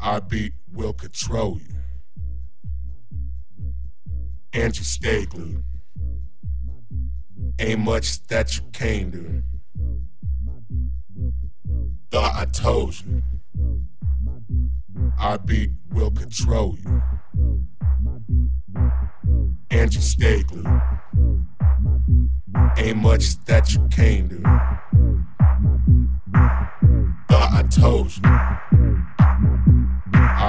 Our beat will control you. Angie Stagley. Ain't much that you can do. Thought I told you. Our beat will control you. Angie Stagley. Ain't much that you can do. Thought I told you.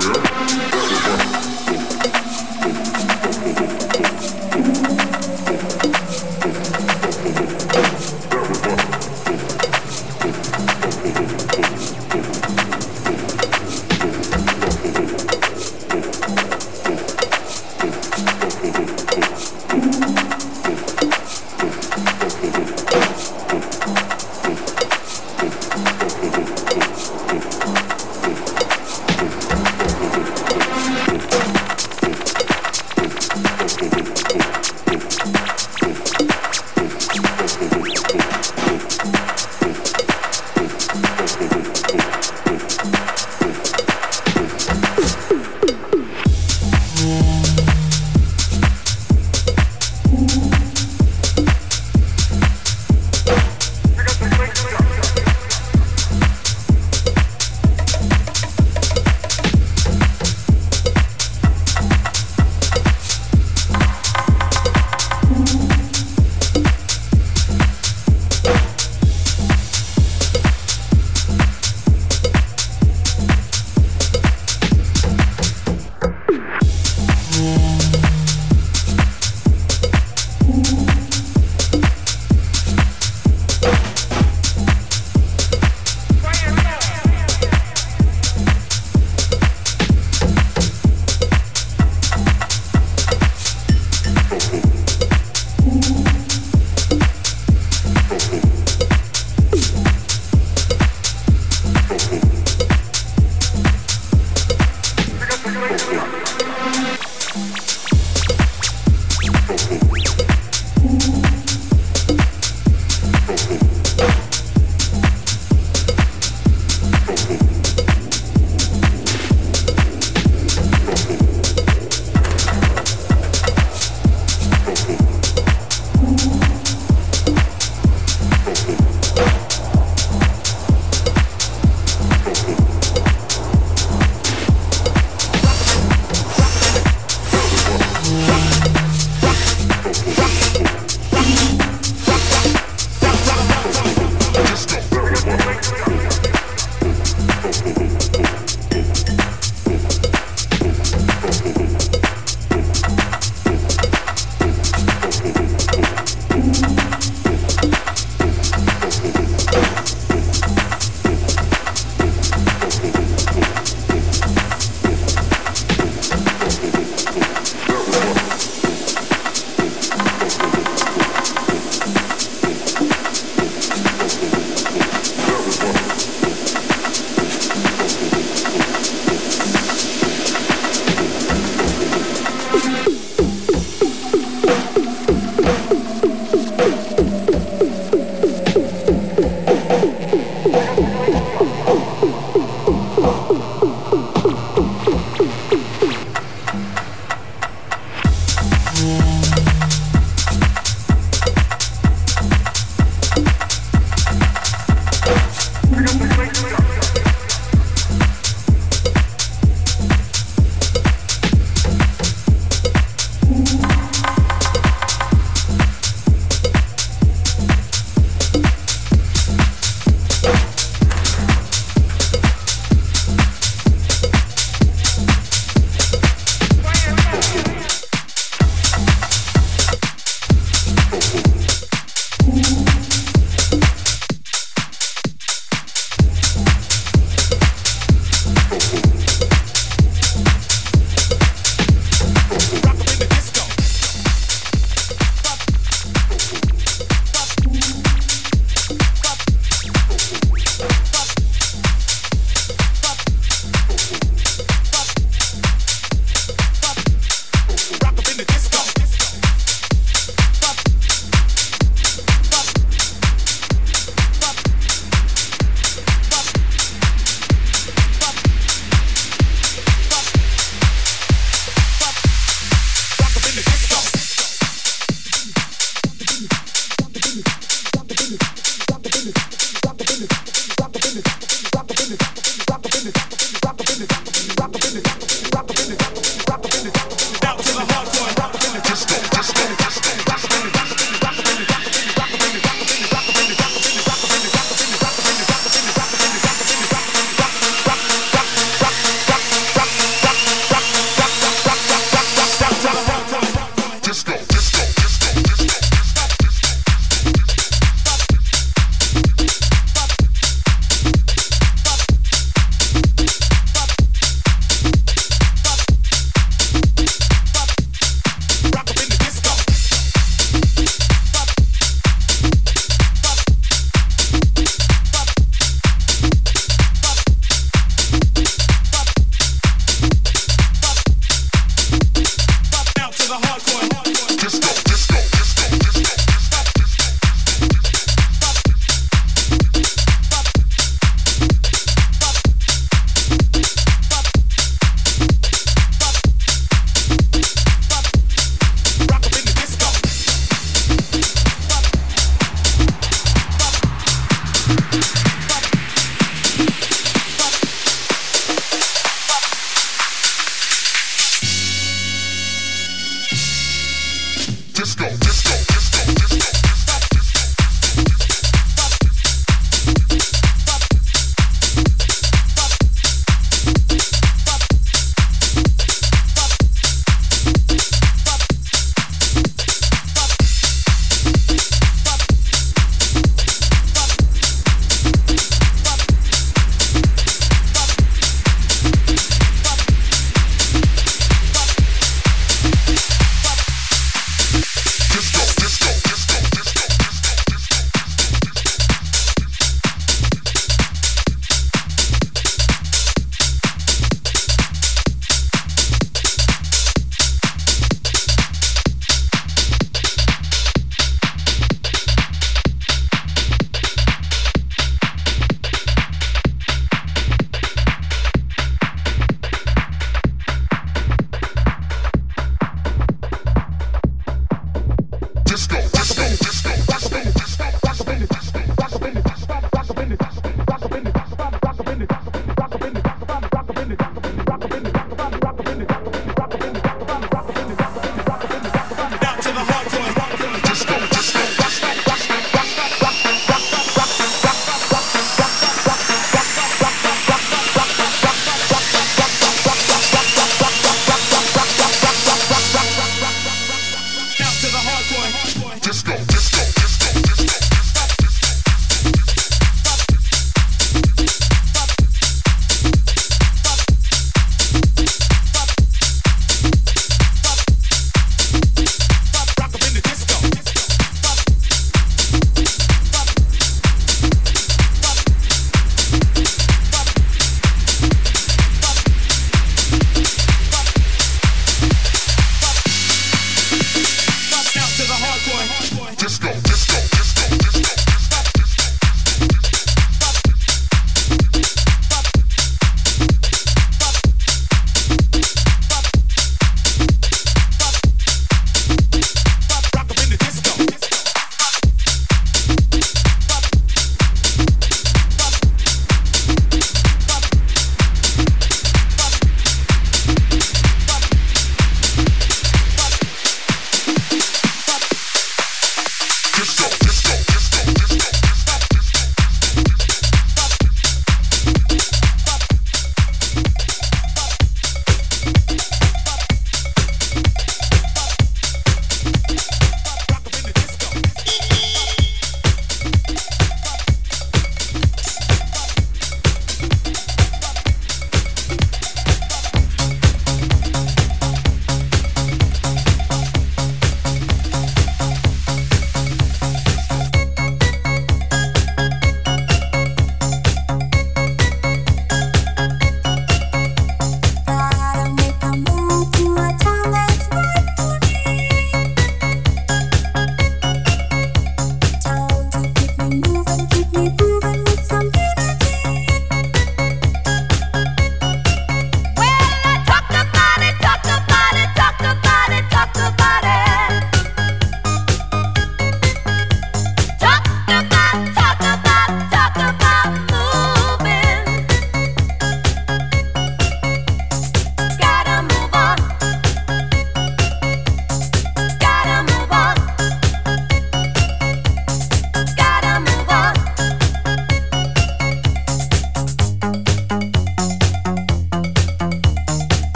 Square.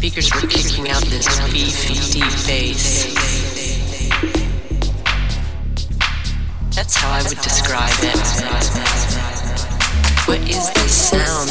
speakers were kicking out this beefy deep bass. That's how I would describe it. What is this sound?